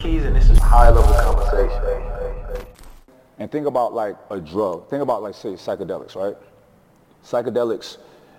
Keys and this is high level conversation. And think about like a drug. Think about like say psychedelics, right? Psychedelics,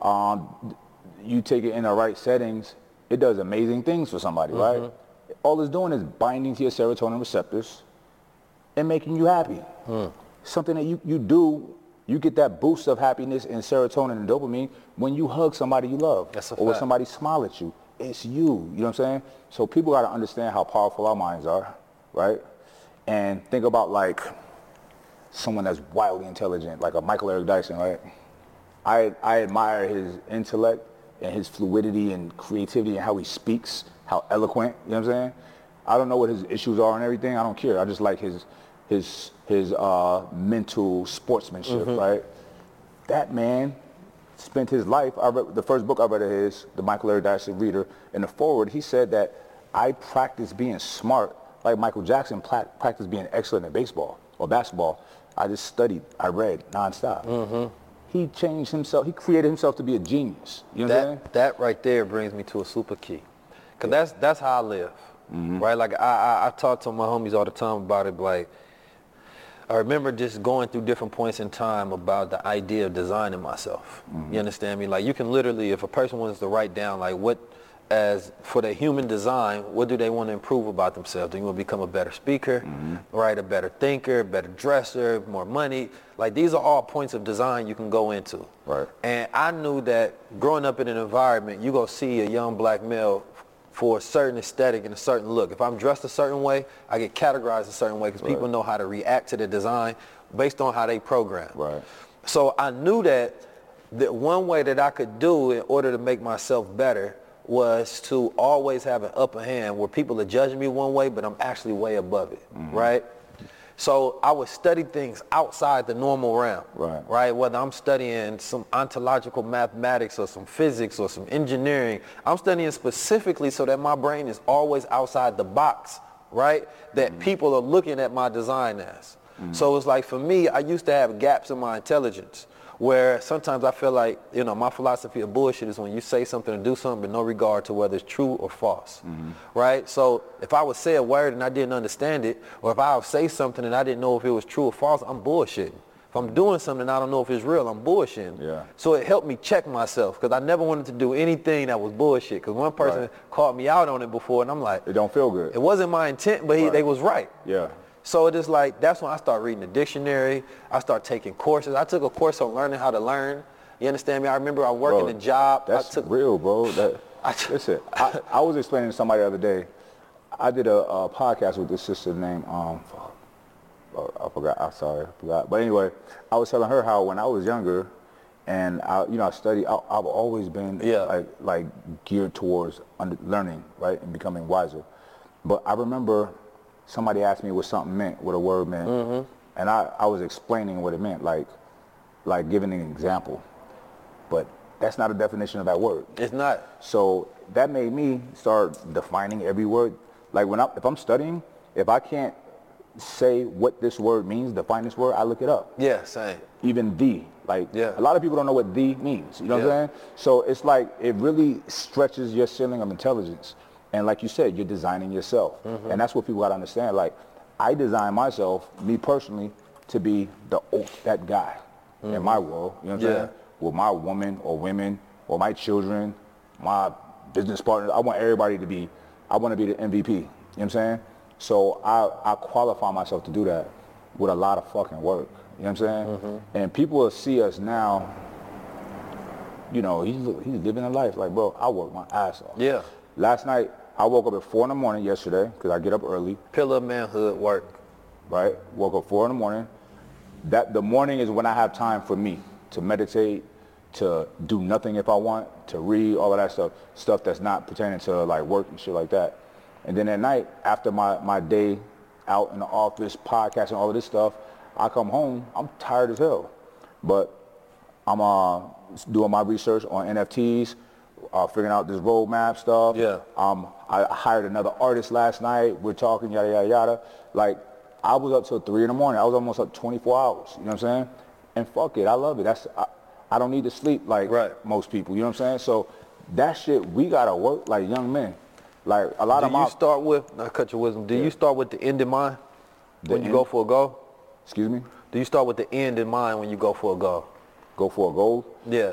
um, you take it in the right settings, it does amazing things for somebody, right? All it's doing is binding to your serotonin receptors and making you happy. Something that you, you do, you get that boost of happiness and serotonin and dopamine when you hug somebody you love. That's a or when fact. somebody smile at you. It's you. You know what I'm saying? So people got to understand how powerful our minds are, right? And think about like someone that's wildly intelligent, like a Michael Eric Dyson, right? I, I admire his intellect and his fluidity and creativity and how he speaks, how eloquent, you know what I'm saying? I don't know what his issues are and everything. I don't care. I just like his, his, his uh, mental sportsmanship, mm-hmm. right? That man spent his life, I read, the first book I read of his, the Michael Eric Dyson Reader, in the foreword, he said that I practice being smart like Michael Jackson pla- practiced being excellent at baseball or basketball. I just studied, I read nonstop. Mm-hmm. He changed himself, he created himself to be a genius. You know what I'm saying? That that right there brings me to a super key, cause that's that's how I live, mm-hmm. right? Like I, I I talk to my homies all the time about it. Like I remember just going through different points in time about the idea of designing myself. You mm-hmm. understand me? Like you can literally, if a person wants to write down like what, as for their human design, what do they want to improve about themselves? Do you want to become a better speaker, mm-hmm. right? A better thinker, better dresser, more money? Like these are all points of design you can go into. Right. And I knew that growing up in an environment, you're going to see a young black male for a certain aesthetic and a certain look. If I'm dressed a certain way, I get categorized a certain way because people know how to react to the design based on how they program. Right. So I knew that the one way that I could do in order to make myself better was to always have an upper hand where people are judging me one way, but I'm actually way above it, mm-hmm. right? So I would study things outside the normal realm, Right. right? Whether I'm studying some ontological mathematics or some physics or some engineering, I'm studying specifically so that my brain is always outside the box, right? That mm. people are looking at my design as. Mm. So it's like for me, I used to have gaps in my intelligence where sometimes I feel like, you know, my philosophy of bullshit is when you say something or do something with no regard to whether it's true or false, mm-hmm. right? So if I would say a word and I didn't understand it, or if I would say something and I didn't know if it was true or false, I'm bullshitting. If I'm doing something and I don't know if it's real, I'm bullshitting. Yeah. So it helped me check myself because I never wanted to do anything that was bullshit because one person Right. called me out on it before and I'm like, It don't feel good. it wasn't my intent, but he, Right. they was right. Yeah. So it is like that's when I start reading the dictionary. I start taking courses. I took a course on learning how to learn. You understand me? I remember I working Bro, a job. I That's took real, bro. That, I t- listen, I, I was explaining to somebody the other day. I did a, a podcast with this sister named um, oh, I forgot. I'm sorry, I forgot. But anyway, I was telling her how when I was younger, and I, you know, I studied. I, I've always been Yeah. like like geared towards under, learning, right, and becoming wiser. But I remember somebody asked me what something meant, what a word meant, Mm-hmm. and I, I was explaining what it meant, like like giving an example. But that's not a definition of that word. It's not. So that made me start defining every word. Like when I, if I'm studying, if I can't say what this word means, define this word, I look it up. Yeah, same. Even the, like Yeah. a lot of people don't know what the means. You know what I'm saying? So it's like it really stretches your ceiling of intelligence. And like you said, you're designing yourself. Mm-hmm. And that's what people gotta understand. Like I design myself, me personally, to be the that guy in my world. You know what I'm Mm-hmm. Saying? With my woman or women or my children, my business partners. I want everybody to be, I want to be the MVP. You know what I'm saying? So I, I qualify myself to do that with a lot of fucking work. You know what I'm saying? Mm-hmm. And people will see us now, you know, he's, he's living a life. Like, bro, I work my ass off. Yeah. Last night, I woke up at 4 in the morning yesterday because I get up early, Pillar manhood work. right? Woke up 4 in the morning. That The morning is when I have time for me to meditate, to do nothing if I want, to read, all of that stuff, stuff that's not pertaining to like work and shit like that. And then at night, after my, my day out in the office, podcasting, all of this stuff, I come home, I'm tired as hell. But I'm uh, doing my research on NFTs, uh, figuring out this roadmap stuff. Yeah. Um, I hired another artist last night. We're talking yada yada yada. Like I was up till three in the morning. I was almost up 24 hours. You know what I'm saying? And fuck it, I love it. That's I, I don't need to sleep like Right. most people. You know what I'm saying? So that shit we gotta work like young men. Like a lot Do of my you start with, not cut your wisdom, do Yeah. you start with the end in mind The when you go for a goal? excuse me, Do you start with the end in mind when you go for a goal? go for a goal. Yeah.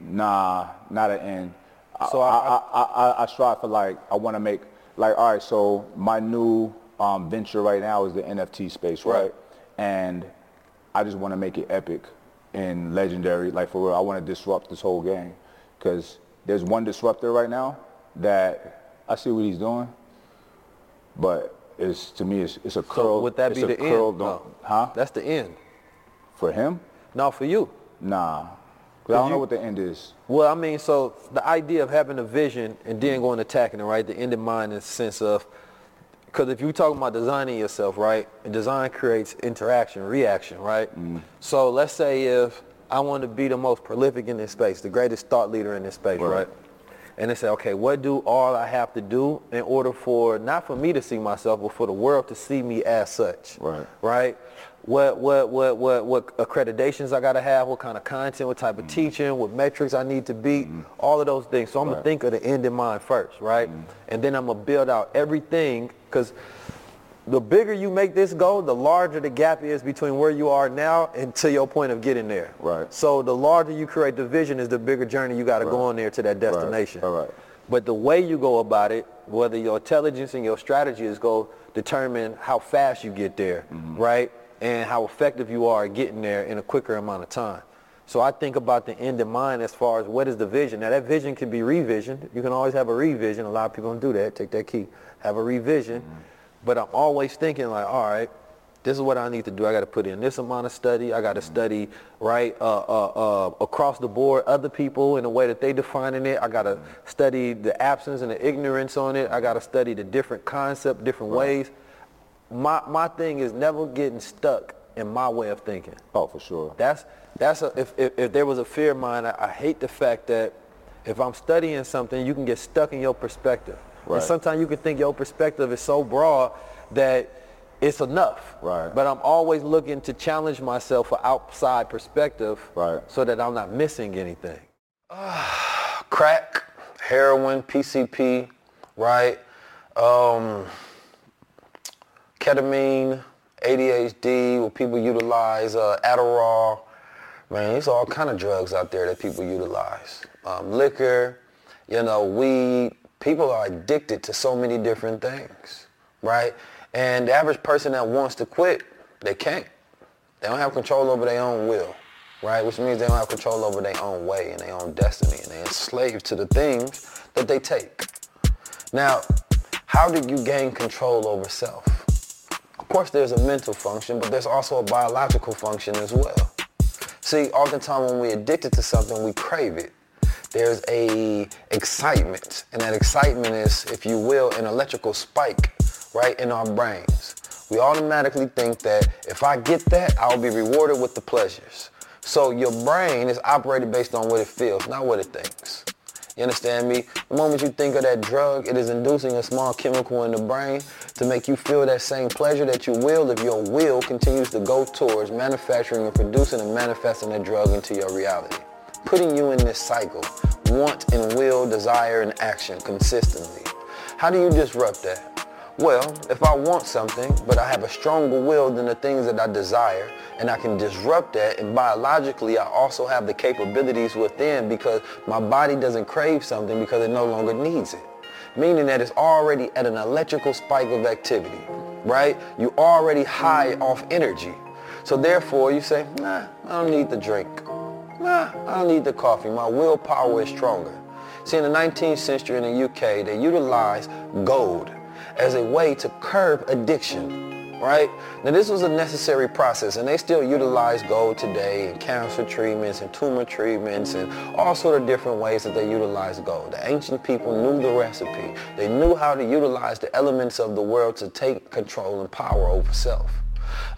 Nah, not an end. So I, I- I, I, I strive for like, I want to make, like, all right, so my new um, venture right now is the NFT space, right? Right. And I just want to make it epic and legendary. Like, for real, I want to disrupt this whole game. Because there's one disruptor right now that I see what he's doing, but it's, to me, it's, it's a curl. so would that it's be a the curl, end? don't- No. Huh? That's the end. For him? No, for you. Nah. 'Cause I don't you- know what the end is. Well, I mean, so the idea of having a vision and then going attacking it, right? The end in mind in the sense of, because if you're talking about designing yourself, right? And design creates interaction, reaction, right? Mm. So let's say if I want to be the most prolific in this space, the greatest thought leader in this space, Right. right? And they say, okay, what do all I have to do in order for, not for me to see myself, but for the world to see me as such? Right. Right? What, what, what, what, what accreditations I got to have, what kind of content, what type of mm. teaching, what metrics I need to beat, mm-hmm. all of those things. So I'm gonna think of the end in mind first, right? Mm-hmm. And then I'm to build out everything because the bigger you make this goal, the larger the gap is between where you are now and to your point of getting there. Right. So the larger you create the vision is the bigger journey you got to go on there to that destination. Right, right. But the way you go about it, whether your intelligence and your strategy is go determine how fast you get there, Mm-hmm. right? And how effective you are at getting there in a quicker amount of time. So I think about the end in mind as far as what is the vision. Now that vision can be revisioned. You can always have a revision. A lot of people don't do that. Take that key. Have a revision. Mm-hmm. But I'm always thinking like, all right, this is what I need to do. I got to put in this amount of study. I got to study right uh, uh, uh, across the board other people in the way that they defining it. I got to study the absence and the ignorance on it. I got to study the different concept, different ways. My, my thing is never getting stuck in my way of thinking. Oh, for sure. That's that's a, if, if, if there was a fear of mine, I, I hate the fact that if I'm studying something, you can get stuck in your perspective. Right. And sometimes you can think your perspective is so broad that it's enough. Right. But I'm always looking to challenge myself for outside perspective Right. so that I'm not missing anything. crack, heroin, PCP, right? Um, ketamine, ADHD, where people utilize uh, Adderall. Man, there's all kind of drugs out there that people utilize. Um, liquor, you know, weed. People are addicted to so many different things, right? And the average person that wants to quit, they can't. They don't have control over their own will, right? Which means they don't have control over their own way and their own destiny, and they're enslaved to the things that they take. Now, how do you gain control over self? Of course, there's a mental function, but there's also a biological function as well. See, oftentimes when we're addicted to something, we crave it. There's a excitement, and that excitement is, if you will, an electrical spike right in our brains. We automatically think that if I get that, I'll be rewarded with the pleasures. So your brain is operated based on what it feels, not what it thinks. You understand me? The moment you think of that drug, it is inducing a small chemical in the brain to make you feel that same pleasure that you will if your will continues to go towards manufacturing and producing and manifesting that drug into your reality. Putting you in this cycle, want and will, desire and action consistently. How do you disrupt that? Well, if I want something, but I have a stronger will than the things that I desire, and I can disrupt that, and biologically I also have the capabilities within because my body doesn't crave something because it no longer needs it. Meaning that it's already at an electrical spike of activity, right? You already high off energy. So therefore you say, nah, I don't need the drink. Nah, I don't need the coffee. My willpower is stronger. See, in the 19th century in the UK, they utilized gold as a way to curb addiction, right? Now this was a necessary process and they still utilize gold today in cancer treatments and tumor treatments and all sort of different ways that they utilize gold. The ancient people knew the recipe. They knew how to utilize the elements of the world to take control and power over self.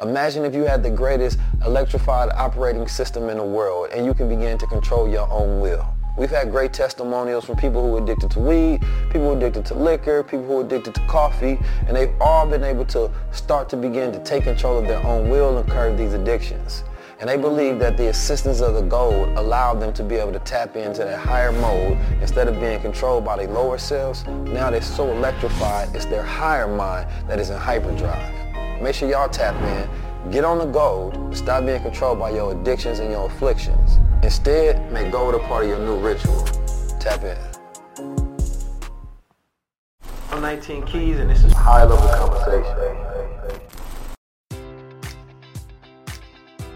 Imagine if you had the greatest electrified operating system in the world and you can begin to control your own will. We've had great testimonials from people who are addicted to weed, people who are addicted to liquor, people who are addicted to coffee, and they've all been able to start to begin to take control of their own will and curb these addictions. And they believe that the assistance of the gold allowed them to be able to tap into that higher mode instead of being controlled by their lower selves. Now they're so electrified, it's their higher mind that is in hyperdrive. Make sure y'all tap in, get on the gold, stop being controlled by your addictions and your afflictions. Instead, make gold a part of your new ritual. Tap in. I'm 19 Keys and this is high level conversation.